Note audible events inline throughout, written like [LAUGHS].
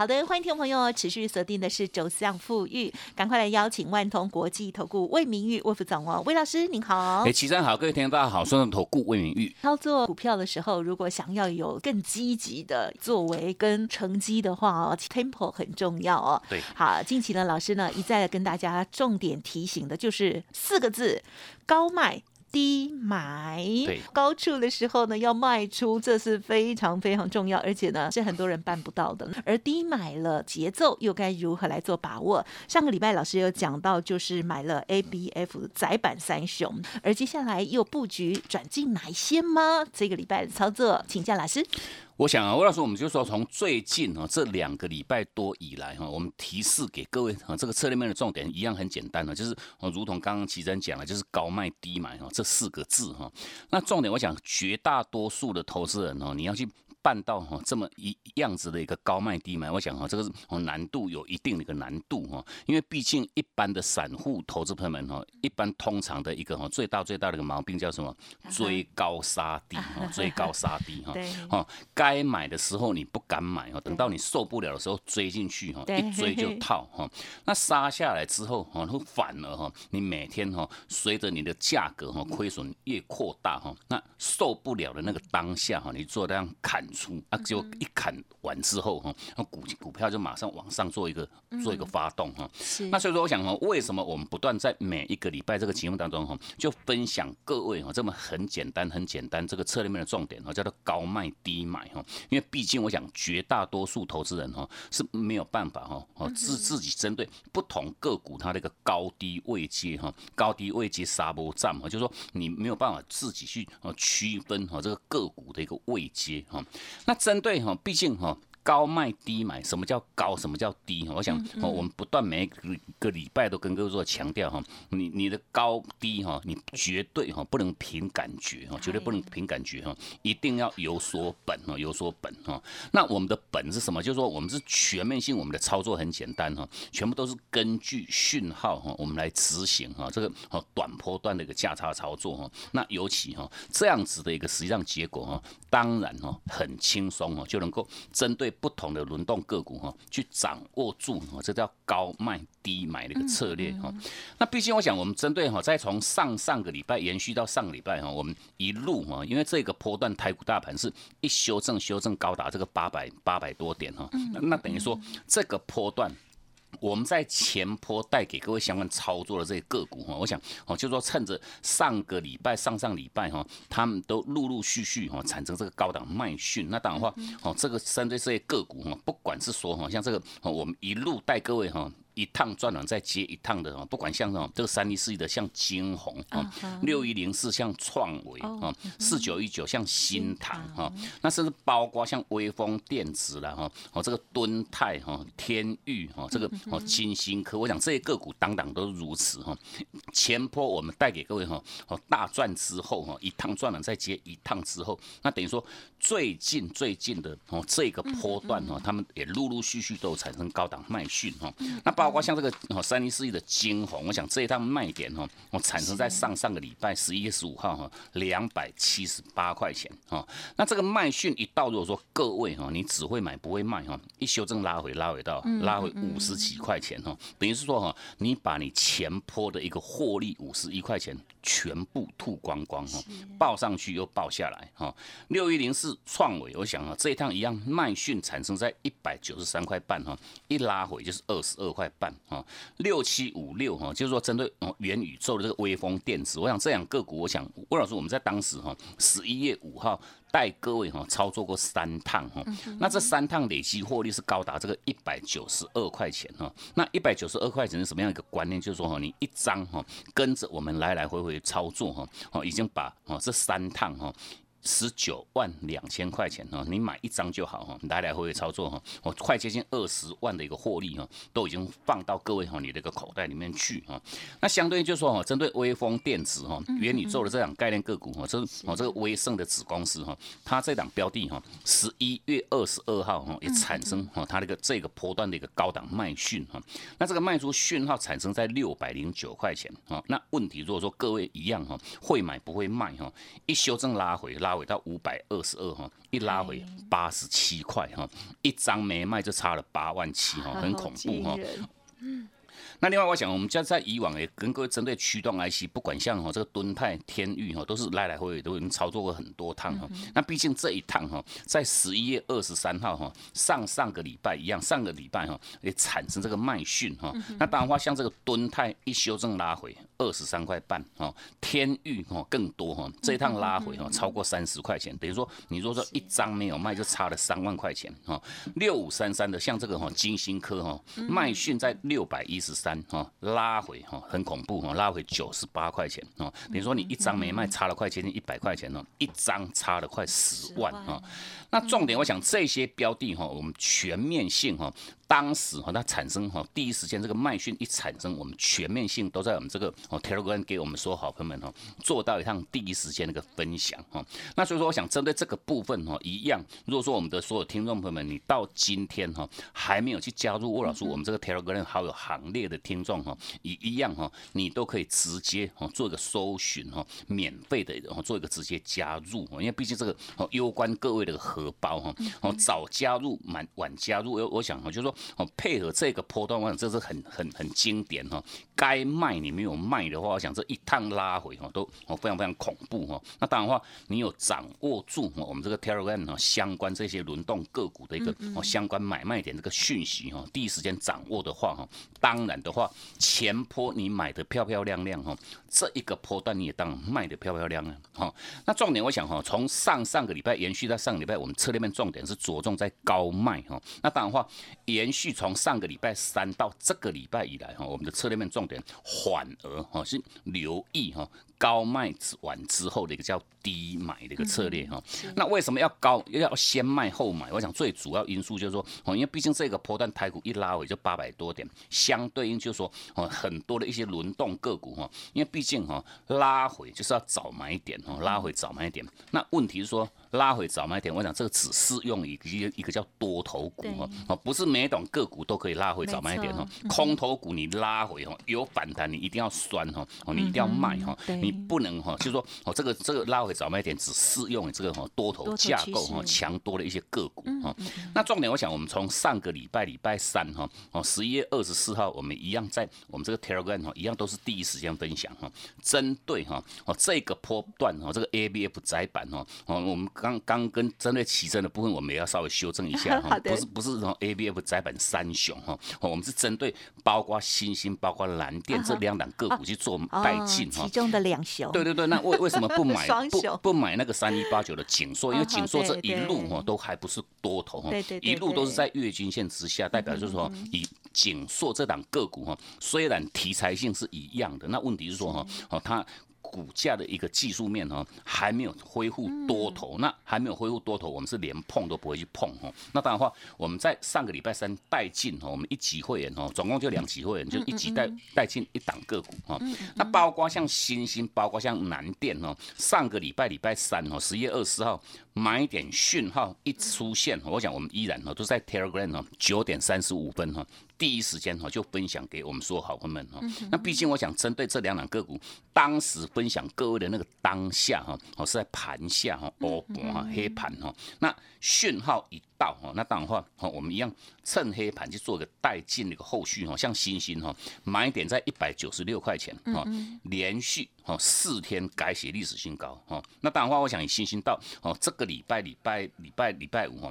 好的，欢迎听众朋友持续锁定的是走向富裕，赶快来邀请万通国际投顾魏明玉魏副总哦，魏老师您好。哎，齐山好，各位听众大家好，双人投顾魏明玉。操作股票的时候，如果想要有更积极的作为跟成绩的话哦，tempo 很重要哦。对，好，近期呢，老师呢一再跟大家重点提醒的就是四个字：高卖。低买，高处的时候呢要卖出，这是非常非常重要，而且呢是很多人办不到的。而低买了节奏又该如何来做把握？上个礼拜老师有讲到，就是买了 A B F 窄板三雄，而接下来又布局转进哪一些吗？这个礼拜的操作，请教老师。我想啊，魏老师，我们就说从最近啊这两个礼拜多以来哈，我们提示给各位啊，这个策略面的重点一样很简单呢，就是如同刚刚齐珍讲了，就是高卖低买哈这四个字哈。那重点我想，绝大多数的投资人哦，你要去。办到哈这么一样子的一个高卖低买，我想哈这个是难度有一定的一个难度哈，因为毕竟一般的散户投资朋友们哈，一般通常的一个哈最大最大的一个毛病叫什么？追高杀低哈，追高杀低哈，哈 [LAUGHS] 该买的时候你不敢买哈，等到你受不了的时候追进去哈，一追就套哈，那杀下来之后哈，反而哈你每天哈随着你的价格哈亏损越扩大哈，那受不了的那个当下哈，你做这样砍。出啊，就一砍完之后哈，那股股票就马上往上做一个做一个发动哈。是。那所以说，我想哈，为什么我们不断在每一个礼拜这个节目当中哈，就分享各位哈这么很简单很简单这个策略面的重点哈，叫做高卖低买哈。因为毕竟我想绝大多数投资人哈是没有办法哈哦自自己针对不同个股它的一个高低位阶哈高低位阶杀波站哈，就是说你没有办法自己去呃区分哈这个个股的一个位阶哈。那针对哈，毕竟哈。高卖低买，什么叫高？什么叫低？我想，我们不断每个礼拜都跟各位做强调哈，你你的高低哈，你绝对哈不能凭感觉哈，绝对不能凭感觉哈，一定要有所本哈，有所本哈。那我们的本是什么？就是说我们是全面性，我们的操作很简单哈，全部都是根据讯号哈，我们来执行哈，这个哦短波段的一个价差操作哈。那尤其哈这样子的一个实际上结果哈，当然哈很轻松哦，就能够针对。不同的轮动个股哈，去掌握住哈，这叫高卖低买的一个策略哈。那毕竟我想，我们针对哈，再从上上个礼拜延续到上个礼拜哈，我们一路哈，因为这个波段台股大盘是一修正修正高达这个八百八百多点哈，那等于说这个波段。我们在前坡带给各位相关操作的这些个股哈，我想哦，就说趁着上个礼拜、上上礼拜哈，他们都陆陆续续哈产生这个高档卖讯，那当然话哦，这个针对这些个股哈，不管是说哈，像这个我们一路带各位哈。一趟转了再接一趟的哈，不管像这种这个三一四一的像金鸿啊，六一零四像创维啊，四九一九像新唐哈，那甚至包括像微风电子了哈，哦这个敦泰哈，天域哈，这个哦金星科，我想这些个股当当都如此哈。前坡我们带给各位哈，哦大赚之后哈，一趟转了再接一趟之后，那等于说最近最近的哦这个波段哈，他们也陆陆续续都产生高档卖讯哈，那包。包括像这个哦三零四一的金红，我想这一趟卖点哈，我产生在上上个礼拜十一月十五号哈，两百七十八块钱哈。那这个卖讯一到，如果说各位哈，你只会买不会卖哈，一修正拉回拉回到拉回五十几块钱哈，等于是说哈，你把你前坡的一个获利五十一块钱全部吐光光哈，报上去又报下来哈。六一零四创伟，我想啊，这一趟一样卖讯产生在一百九十三块半哈，一拉回就是二十二块。半啊，六七五六哈，就是说针对元宇宙的这个微风电子，我想这两个股，我想魏老师我们在当时哈，十一月五号带各位哈操作过三趟哈，那这三趟累计获利是高达这个一百九十二块钱哈，那一百九十二块钱是什么样一个观念？就是说哈，你一张哈跟着我们来来回回操作哈，哦已经把哦这三趟哈。十九万两千块钱哈，你买一张就好哈，来来回回操作哈，我快接近二十万的一个获利哈，都已经放到各位哈你的一个口袋里面去哈。那相对就说哈，针对微风电子哈、元宇宙的这两概念个股哈，这我这个威盛的子公司哈，它这档标的哈，十一月二十二号哈也产生哈它那个这个波段的一个高档卖讯哈，那这个卖出讯号产生在六百零九块钱哈。那问题如果说各位一样哈，会买不会卖哈，一修正拉回拉。拉回到五百二十二哈，一拉回八十七块哈，一张没卖就差了八万七哈，很恐怖哈。那另外我想，我们家在以往也跟各位针对驱动 IC，不管像哈这个敦泰、天域哈，都是来来回回都已经操作过很多趟哈。那毕竟这一趟哈，在十一月二十三号哈，上上个礼拜一样，上个礼拜哈也产生这个卖讯哈。那当然话，像这个敦泰一修正拉回二十三块半哦，天域哈更多哈，这一趟拉回哈超过三十块钱，等于说你如果说一张没有卖，就差了三万块钱哈。六五三三的像这个哈金星科哈卖讯在六百一十三。哈拉回哈很恐怖哈拉回九十八块钱哦，等于说你一张没卖差了快接近一百块钱哦，一张差了快十万啊。那重点我想这些标的哈，我们全面性哈。当时哈，它产生哈第一时间这个卖讯一产生，我们全面性都在我们这个哦 Telegram 给我们说好朋友们哈做到一趟第一时间那个分享哈。那所以说，我想针对这个部分哈，一样，如果说我们的所有听众朋友们，你到今天哈还没有去加入沃老师我们这个 Telegram 好友行列的听众哈，一一样哈，你都可以直接哈做一个搜寻哈，免费的然后做一个直接加入，因为毕竟这个哦攸关各位的荷包哈，哦早加入满晚加入，我我想哈，就是说。哦，配合这个波段，我想这是很很很经典哈。该卖你没有卖的话，我想这一趟拉回哈都哦非常非常恐怖哈。那当然话，你有掌握住我们这个 Telegram 哈相关这些轮动个股的一个哦相关买卖点这个讯息哈，第一时间掌握的话哈，当然的话，前坡你买的漂漂亮亮哈，这一个波段你也当卖的漂漂亮亮哈。那重点我想哈，从上上个礼拜延续到上个礼拜，我们策略面重点是着重在高卖哈。那当然话延续从上个礼拜三到这个礼拜以来哈，我们的策略面重点反而哈是留意哈。高卖完之后的一个叫低买的一个策略哈，那为什么要高要先卖后买？我想最主要因素就是说，哦，因为毕竟这个波段台股一拉尾就八百多点，相对应就是说，哦，很多的一些轮动个股哈，因为毕竟哈拉回就是要早买点哦，拉回早买点。那问题是说拉回早买点，我想这个只适用于一个一个叫多头股哈，哦，不是每种个股都可以拉回早买点哈，空头股你拉回哈有反弹，你一定要酸哈，哦，你一定要卖哈，你。不能哈，就是说哦，这个这个拉回早卖点只适用于这个哈多头架构哈强多的一些个股哈。那重点我想，我们从上个礼拜礼拜三哈哦十一月二十四号，我们一样在我们这个 Telegram 哈一样都是第一时间分享哈，针对哈哦这个波段哈这个 ABF 窄板哈哦我们刚刚跟针对起身的部分，我们也要稍微修正一下哈，[LAUGHS] 不是不是从 ABF 窄板三雄哈，我们是针对包括新兴包括蓝电这两档个股去做带进哈，其中的两。对对对，那为为什么不买 [LAUGHS] 不不买那个三一八九的景硕？因为景硕这一路哈都还不是多头哈，一路都是在月均线之下，代表就是说以景硕这档个股哈，虽然题材性是一样的，那问题是说哈哦它。股价的一个技术面哈，还没有恢复多头，那还没有恢复多头，我们是连碰都不会去碰哈。那当然话，我们在上个礼拜三带进哈，我们一级会员哈，总共就两级会员，就一级带带进一档个股哈。那包括像新兴，包括像南电哈，上个礼拜礼拜三哈，十月二十号买点讯号一出现，我想我们依然哈都在 Telegram 哈，九点三十五分哈。第一时间哈就分享给我们所有好朋友们哈，那毕竟我想针对这两档个股，当时分享各位的那个当下哈，哦是在盘下哈，哦哈黑盘哈，那讯号一到哈，那当然话哈，我们一样趁黑盘去做个带进的一个后续哈，像星星哈买点在一百九十六块钱哈，连续哈四天改写历史新高哈，那当然话我想以星星到哦这个礼拜礼拜礼拜礼拜五哈。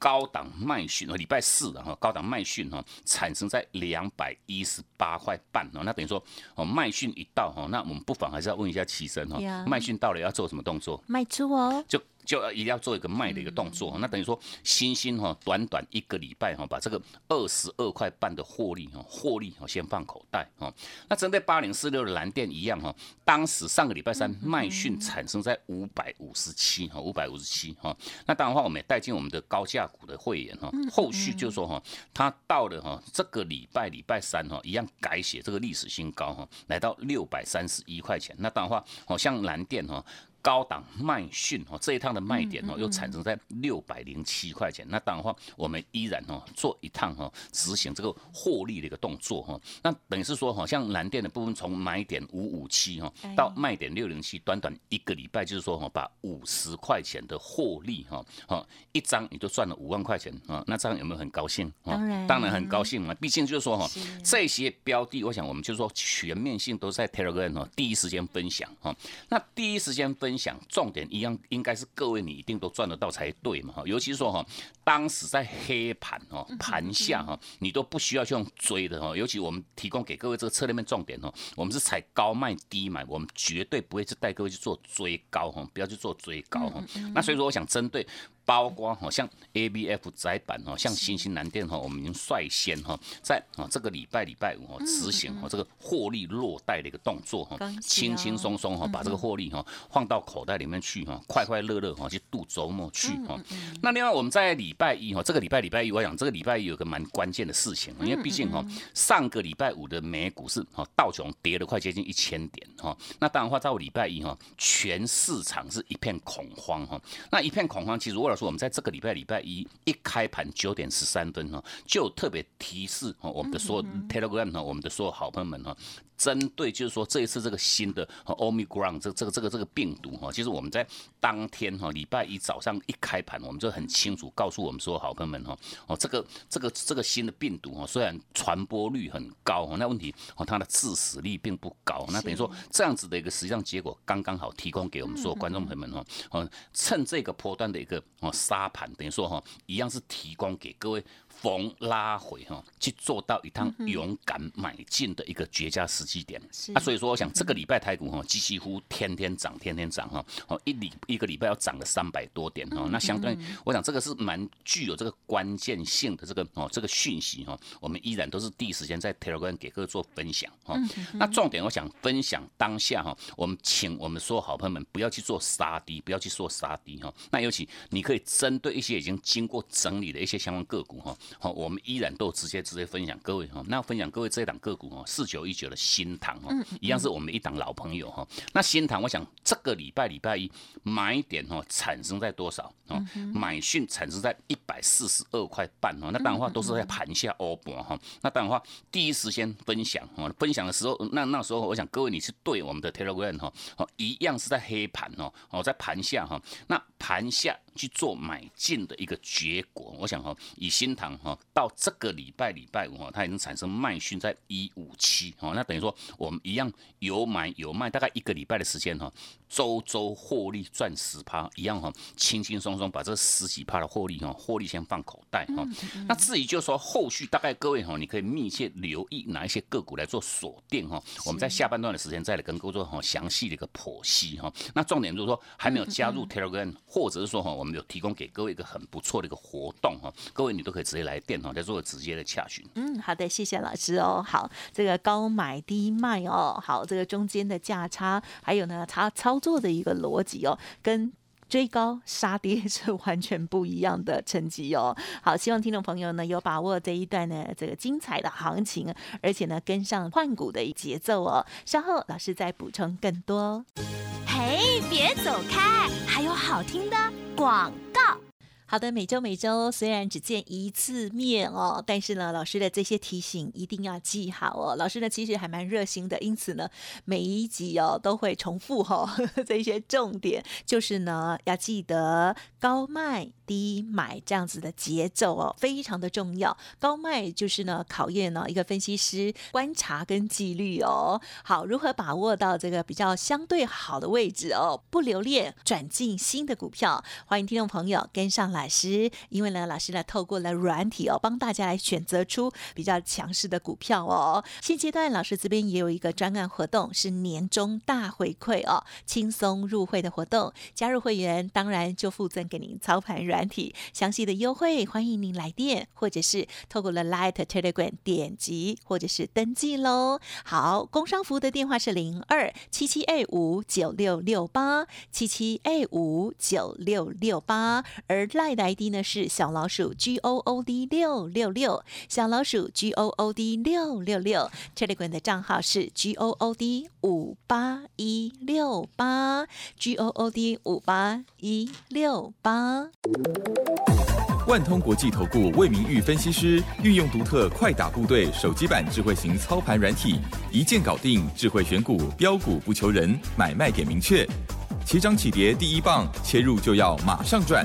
高档卖讯哦，礼拜四的哈，高档卖讯哈，产生在两百一十八块半哦，那等于说哦，卖讯一到哈，那我们不妨还是要问一下齐生哈，卖讯到了要做什么动作？卖出哦，就就要一定要做一个卖的一个动作，那等于说新兴哈，短短一个礼拜哈，把这个二十二块半的获利哈，获利哈先放口袋哈。那针对八零四六的蓝电一样哈，当时上个礼拜三卖讯产生在五百五十七哈，五百五十七哈。那当然话，我们也带进我们的高价股的会员哈，后续就说哈，它到了哈这个礼拜礼拜三哈，一样改写这个历史新高哈，来到六百三十一块钱。那当然话，好像蓝电哈。高档卖讯哦，这一趟的卖点哦，又产生在六百零七块钱。那当然话，我们依然哦做一趟哈，执行这个获利的一个动作哈。那等于是说好，像蓝电的部分，从买点五五七哈到卖点六零七，短短一个礼拜，就是说哈，把五十块钱的获利哈，哈一张你就赚了五万块钱啊。那这样有没有很高兴？当然，当然很高兴嘛。毕竟就是说哈，这些标的，我想我们就是说全面性都在 Telegram 哦，第一时间分享哈。那第一时间分。分享重点一样，应该是各位你一定都赚得到才对嘛哈，尤其是说哈，当时在黑盘哦，盘下哈，你都不需要去用追的哈，尤其我们提供给各位这个策略面重点哦，我们是踩高卖低买，我们绝对不会去带各位去做追高哈，不要去做追高哈，那所以说我想针对。包括哈像 A B F 窄板哈，像新兴南电哈，我们已经率先哈在啊这个礼拜礼拜五哈执行哦这个获利落袋的一个动作哈，轻轻松松哈把这个获利哈放到口袋里面去哈，快快乐乐哈去度周末去哈。那另外我们在礼拜一哈，这个礼拜礼拜一我想这个礼拜一有个蛮关键的事情，因为毕竟哈上个礼拜五的美股是哈道琼跌了快接近一千点哈，那当然话到礼拜一哈全市场是一片恐慌哈，那一片恐慌其实为了我们在这个礼拜礼拜一一开盘九点十三分哈，就特别提示哈我们的所有 Telegram 哈，我们的所有好朋友们哈。针对就是说这一次这个新的 Omicron 这这个这个这个病毒哈，其实我们在当天哈礼拜一早上一开盘，我们就很清楚告诉我们说好朋友们哈哦这个这个这个新的病毒哈虽然传播率很高那问题哦它的致死率并不高，那等于说这样子的一个实际上结果刚刚好提供给我们所有观众朋友们哈哦趁这个波段的一个哦沙盘，等于说哈一样是提供给各位。逢拉回哈，去做到一趟勇敢买进的一个绝佳时机点啊！所以说，我想这个礼拜台股哈，几乎天天涨，天天涨哈，哦一礼一个礼拜要涨了三百多点哈。那相对，我想这个是蛮具有这个关键性的这个哦这个讯息哈。我们依然都是第一时间在 Telegram 给各位做分享哈。那重点我想分享当下哈，我们请我们所有好朋友们不要去做杀低，不要去做杀低哈。那尤其你可以针对一些已经经过整理的一些相关个股哈。好，我们依然都直接直接分享各位哈，那分享各位这一档个股哈，四九一九的新塘哈，一样是我们一档老朋友哈。那新塘，我想这个礼拜礼拜一买点哦，产生在多少哦？买讯产生在一百四十二块半哦。那当然话都是在盘下欧博哈。那当然话第一时间分享哈，分享的时候，那那时候我想各位你是对我们的 Telegram 哈，哦一样是在黑盘哦，哦在盘下哈，那盘下。去做买进的一个结果，我想哈，以新塘哈到这个礼拜礼拜五哈，它已经产生卖讯在一五七哈，那等于说我们一样有买有卖，大概一个礼拜的时间哈。周周获利赚十趴一样哈，轻轻松松把这十几趴的获利哈，获利先放口袋哈。那至于就说后续大概各位哈，你可以密切留意哪一些个股来做锁定哈。我们在下半段的时间再来跟各位做哈详细的一个剖析哈。那重点就是说还没有加入 Telegram，或者是说哈，我们有提供给各位一个很不错的一个活动哈。各位你都可以直接来电哈，来做直接的洽询。嗯，好的，谢谢老师哦。好，这个高买低卖哦，好，这个中间的价差，还有呢，它操。作的一个逻辑哦，跟追高杀跌是完全不一样的成绩哦。好，希望听众朋友呢有把握这一段呢这个精彩的行情，而且呢跟上换股的节奏哦。稍后老师再补充更多。嘿，别走开，还有好听的广告。好的，每周每周虽然只见一次面哦，但是呢，老师的这些提醒一定要记好哦。老师呢其实还蛮热心的，因此呢，每一集哦都会重复哈 [LAUGHS] 这些重点，就是呢要记得高卖低买这样子的节奏哦，非常的重要。高卖就是呢考验呢一个分析师观察跟纪律哦。好，如何把握到这个比较相对好的位置哦，不留恋转进新的股票？欢迎听众朋友跟上来。老师，因为呢，老师呢透过了软体哦，帮大家来选择出比较强势的股票哦。现阶段老师这边也有一个专案活动，是年终大回馈哦，轻松入会的活动，加入会员当然就附赠给您操盘软体，详细的优惠欢迎您来电，或者是透过了 Light Telegram 点击或者是登记喽。好，工商服务的电话是零二七七 A 五九六六八七七 A 五九六六八，而赖的 ID 呢是小老鼠 G O O D 六六六，小老鼠 G O O D 六六六，Telegram 的账号是 G O O D 五八一六八，G O O D 五八一六八。万通国际投顾魏明玉分析师运用独特快打部队手机版智慧型操盘软体，一键搞定智慧选股标股不求人，买卖点明确。起涨起跌第一棒，切入就要马上赚。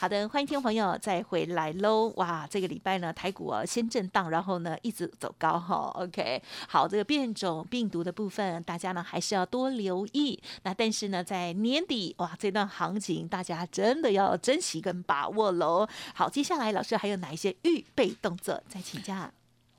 好的，欢迎听众朋友再回来喽！哇，这个礼拜呢，台股啊先震荡，然后呢一直走高哈。OK，好，这个变种病毒的部分，大家呢还是要多留意。那但是呢，在年底哇这段行情，大家真的要珍惜跟把握喽。好，接下来老师还有哪一些预备动作？再请教。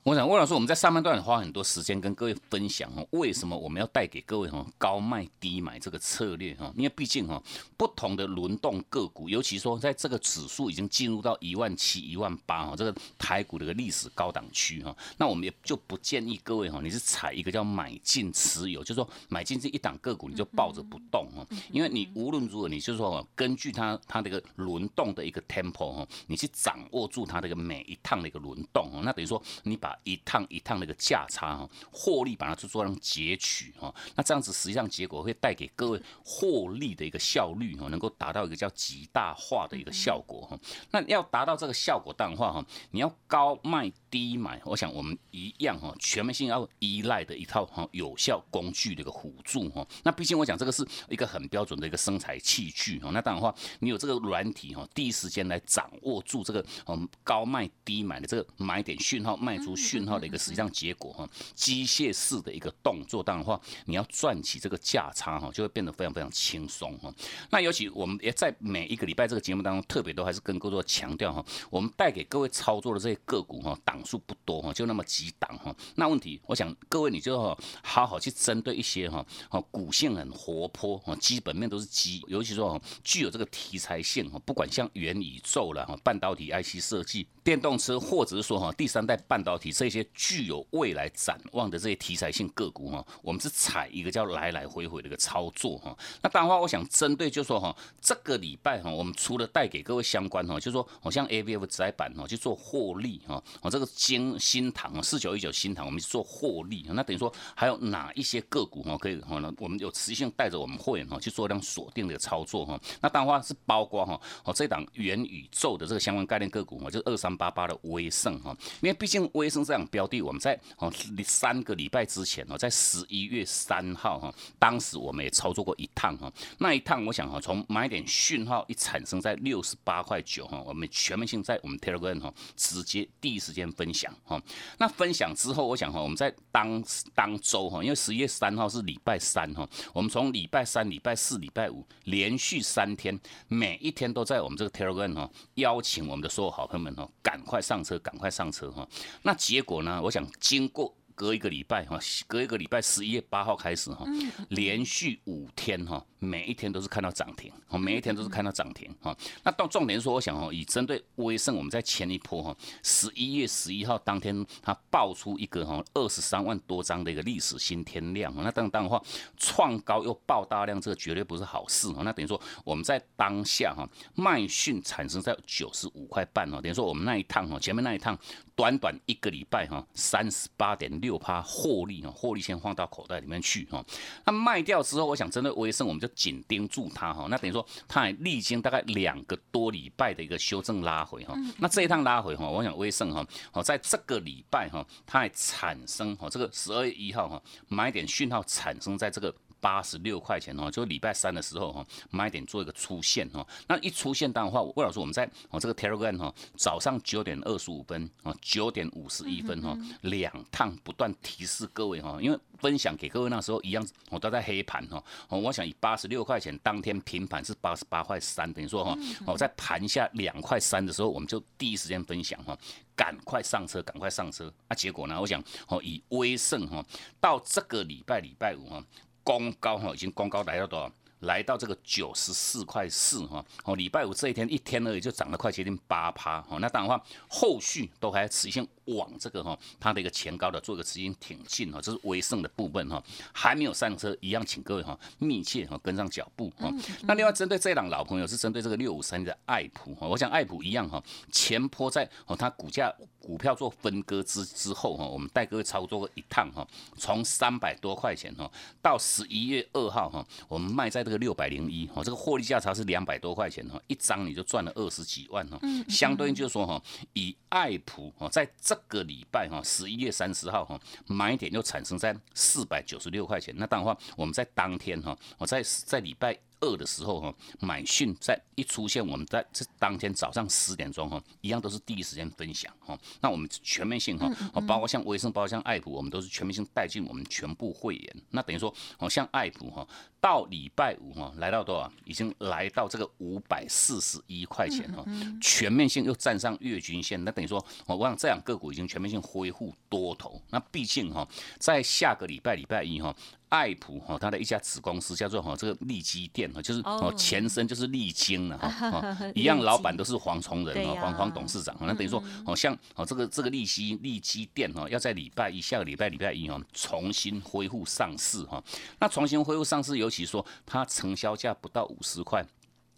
我想，魏老师，我们在上半段花很多时间跟各位分享哦，为什么我们要带给各位哈高卖低买这个策略哈？因为毕竟哈，不同的轮动个股，尤其说在这个指数已经进入到一万七、一万八哈，这个台股的一个历史高档区哈，那我们也就不建议各位哈，你是采一个叫买进持有，就是说买进这一档个股你就抱着不动哈，因为你无论如何，你就是说根据它它这个轮动的一个 tempo 哈，你去掌握住它这个每一趟的一个轮动哈，那等于说你把一趟一趟那个价差哈，获利把它做做成截取哈，那这样子实际上结果会带给各位获利的一个效率哈，能够达到一个叫极大化的一个效果哈。那要达到这个效果的话哈，你要高卖低买，我想我们一样哈，全面性要依赖的一套哈有效工具的一个辅助哈。那毕竟我讲这个是一个很标准的一个生产器具哈。那当然话，你有这个软体哈，第一时间来掌握住这个嗯高卖低买的这个买点讯号，卖出。讯号的一个实际上结果哈，机械式的一个动作，当然话你要赚起这个价差哈，就会变得非常非常轻松哈。那尤其我们也在每一个礼拜这个节目当中，特别都还是跟各位强调哈，我们带给各位操作的这些个股哈，档数不多哈，就那么几档哈。那问题，我想各位你就好好去针对一些哈，哦股性很活泼哈，基本面都是基，尤其说具有这个题材性哈，不管像元宇宙了哈，半导体 IC 设计。电动车，或者是说哈第三代半导体这些具有未来展望的这些题材性个股哈，我们是采一个叫来来回回的一个操作哈。那当然话，我想针对就说哈这个礼拜哈，我们除了带给各位相关哈，就说好像 A B F 窄板哈去做获利哈，我这个金新塘四九一九新塘我们去做获利，那等于说还有哪一些个股哈可以哈呢？我们有持续性带着我们会员哈去做这样锁定的操作哈。那当然话是包括哈哦这档元宇宙的这个相关概念个股哈，就二三。八八的威盛哈，因为毕竟威盛这样标的，我们在哦三个礼拜之前哦，在十一月三号哈，当时我们也操作过一趟哈，那一趟我想哈，从买点讯号一产生在六十八块九哈，我们全面性在我们 Telegram 哈直接第一时间分享哈，那分享之后，我想哈，我们在当当周哈，因为十一月三号是礼拜三哈，我们从礼拜三、礼拜四、礼拜五连续三天，每一天都在我们这个 Telegram 哈邀请我们的所有好朋友们哈。赶快上车，赶快上车哈！那结果呢？我想经过。隔一个礼拜哈，隔一个礼拜，十一月八号开始哈，连续五天哈，每一天都是看到涨停，哦每一天都是看到涨停哈。那到重点说，我想哦，以针对威盛，我们在前一波哈，十一月十一号当天，它爆出一个哈二十三万多张的一个历史新天量，那当当的话，创高又爆大量，这个绝对不是好事哦。那等于说我们在当下哈，卖讯产生在九十五块半哦，等于说我们那一趟哈，前面那一趟。短短一个礼拜哈，三十八点六趴获利哦，获利先放到口袋里面去哈。那卖掉之后，我想针对威盛，我们就紧盯住它哈。那等于说，它还历经大概两个多礼拜的一个修正拉回哈。那这一趟拉回哈，我想威盛哈，哦在这个礼拜哈，它还产生哈这个十二月一号哈买点讯号产生在这个。八十六块钱哦，就礼拜三的时候哈，买点做一个出现哦。那一出现的话，魏老师我们在哦这个 Telegram 哈，早上九点二十五分哦，九点五十一分哈，两趟不断提示各位哈，因为分享给各位那时候一样，我都在黑盘哈。哦，我想以八十六块钱当天平盘是八十八块三，等于说哈，哦在盘下两块三的时候，我们就第一时间分享哈，赶快上车，赶快上车。那结果呢？我想哦，以威盛哈到这个礼拜礼拜五哈。公高哈已经公高来到多少？来到这个九十四块四哈，哦，礼拜五这一天一天而已就涨了快接近八趴哈。那当然话，后续都还持续往这个哈它的一个前高的做一个资金挺进哈，这是微胜的部分哈，还没有上车一样，请各位哈密切哈跟上脚步哈。那另外针对这档老朋友是针对这个六五三的爱普哈，我想爱普一样哈，前坡在哦它股价股票做分割之之后哈，我们带各位操作一趟哈，从三百多块钱哈到十一月二号哈，我们卖在。这个六百零一哈，这个获利价差是两百多块钱哈，一张你就赚了二十几万哈。嗯，相对应就是说哈，以爱普哦，在这个礼拜哈，十一月三十号哈，买点就产生在四百九十六块钱。那当然话，我们在当天哈，我在在礼拜。二的时候哈，买讯在一出现，我们在这当天早上十点钟哈，一样都是第一时间分享哈。那我们全面性哈，包括像微生，包括像爱普，我们都是全面性带进我们全部会员。那等于说，哦，像爱普哈，到礼拜五哈，来到多少？已经来到这个五百四十一块钱哈，全面性又站上月均线。那等于说，我想这两个股已经全面性恢复多头。那毕竟哈，在下个礼拜礼拜一哈。爱普哈，它的一家子公司叫做哈这个利基店哈，就是哦。前身就是利晶了哈，[LAUGHS] 一样老板都是黄崇仁哦，黄黄董事长，那等于说哦像哦这个这个利基利基店哈，要在礼拜一下个礼拜礼拜一哈重新恢复上市哈，那重新恢复上市，尤其说它成交价不到五十块。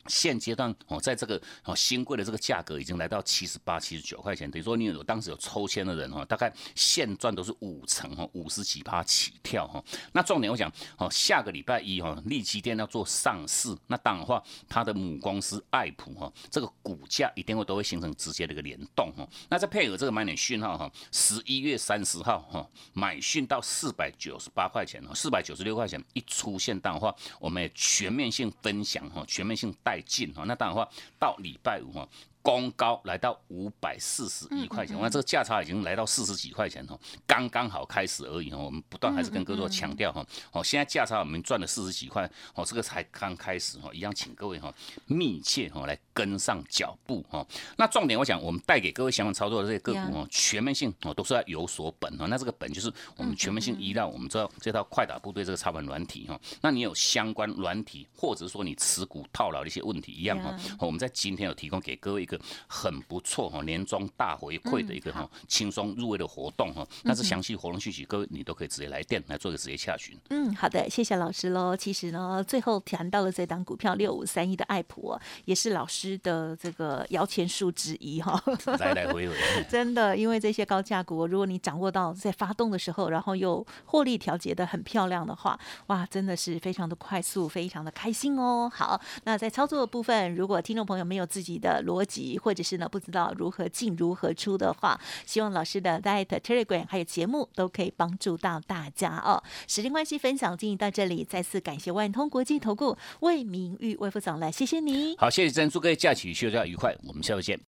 现阶段哦，在这个哦新贵的这个价格已经来到七十八、七十九块钱，等于说你有当时有抽签的人哈，大概现赚都是五成哈，五十几趴起跳哈。那重点我讲哦，下个礼拜一哈，利基店要做上市，那当然话它的母公司爱普哈，这个股价一定会都会形成直接的一个联动哈。那再配合这个买点讯号哈，十一月三十号哈，买讯到四百九十八块钱哈，四百九十六块钱一出现，当然话我们也全面性分享哈，全面性带。太近哈，那当然话到礼拜五哈。公高来到五百四十一块钱，我看这个价差已经来到四十几块钱哦，刚刚好开始而已哦。我们不断还是跟各位强调哈，哦，现在价差我们赚了四十几块，哦，这个才刚开始哈，一样请各位哈密切哈来跟上脚步哈。那重点我讲，我们带给各位相关操作的这些个股哦，全面性哦都是要有所本哦。那这个本就是我们全面性依赖我们知道这套快打部队这个操盘软体哈。那你有相关软体，或者说你持股套牢的一些问题一样哈，我们在今天有提供给各位。个很不错哈，年终大回馈的一个哈轻松入位的活动哈，但是详细活动讯息各位你都可以直接来电来做一个直接洽询。嗯，好的，谢谢老师喽。其实呢，最后谈到了这档股票六五三一的爱普，也是老师的这个摇钱树之一哈。来来回回，[LAUGHS] 真的，因为这些高价股，如果你掌握到在发动的时候，然后又获利调节的很漂亮的话，哇，真的是非常的快速，非常的开心哦。好，那在操作的部分，如果听众朋友没有自己的逻辑。或者是呢，不知道如何进如何出的话，希望老师的 Light Telegram 还有节目都可以帮助到大家哦。时间关系，分享进行到这里，再次感谢万通国际投顾魏明玉魏副总来，谢谢你。好，谢谢珍，祝各位假期休假愉快，我们下次见。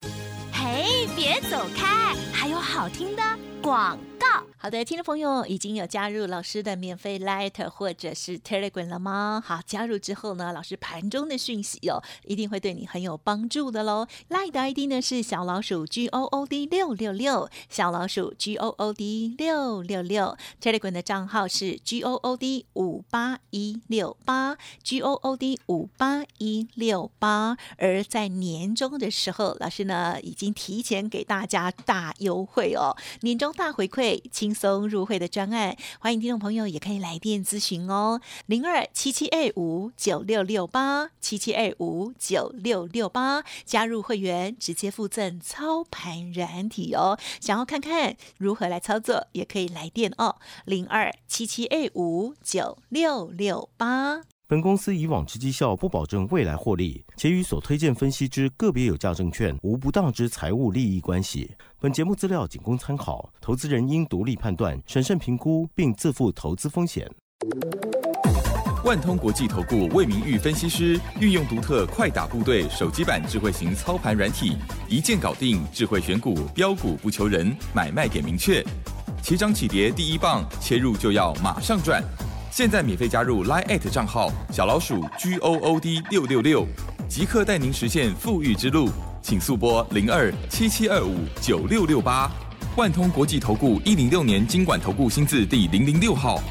嘿，别走开，还有好听的广告。好的，听众朋友已经有加入老师的免费 Light 或者是 Telegram 了吗？好，加入之后呢，老师盘中的讯息哦，一定会对你很有帮助的喽。Light 的 ID 呢是小老鼠 G O O D 六六六，小老鼠 G O O D 六六六。Telegram 的账号是 G O O D 五八一六八，G O O D 五八一六八。而在年终的时候，老师呢已经提前给大家大优惠哦，年终大回馈。轻松入会的专案，欢迎听众朋友也可以来电咨询哦，零二七七二五九六六八七七二五九六六八，加入会员直接附赠操盘软体哦。想要看看如何来操作，也可以来电哦，零二七七二五九六六八。本公司以往之绩效不保证未来获利，且与所推荐分析之个别有价证券无不当之财务利益关系。本节目资料仅供参考，投资人应独立判断、审慎评估，并自负投资风险。万通国际投顾魏明玉分析师运用独特快打部队手机版智慧型操盘软体，一键搞定智慧选股，标股不求人，买卖点明确。起涨起跌第一棒，切入就要马上赚。现在免费加入 Line 账号小老鼠 G O O D 六六六，即刻带您实现富裕之路。请速拨零二七七二五九六六八。万通国际投顾一零六年经管投顾新字第零零六号。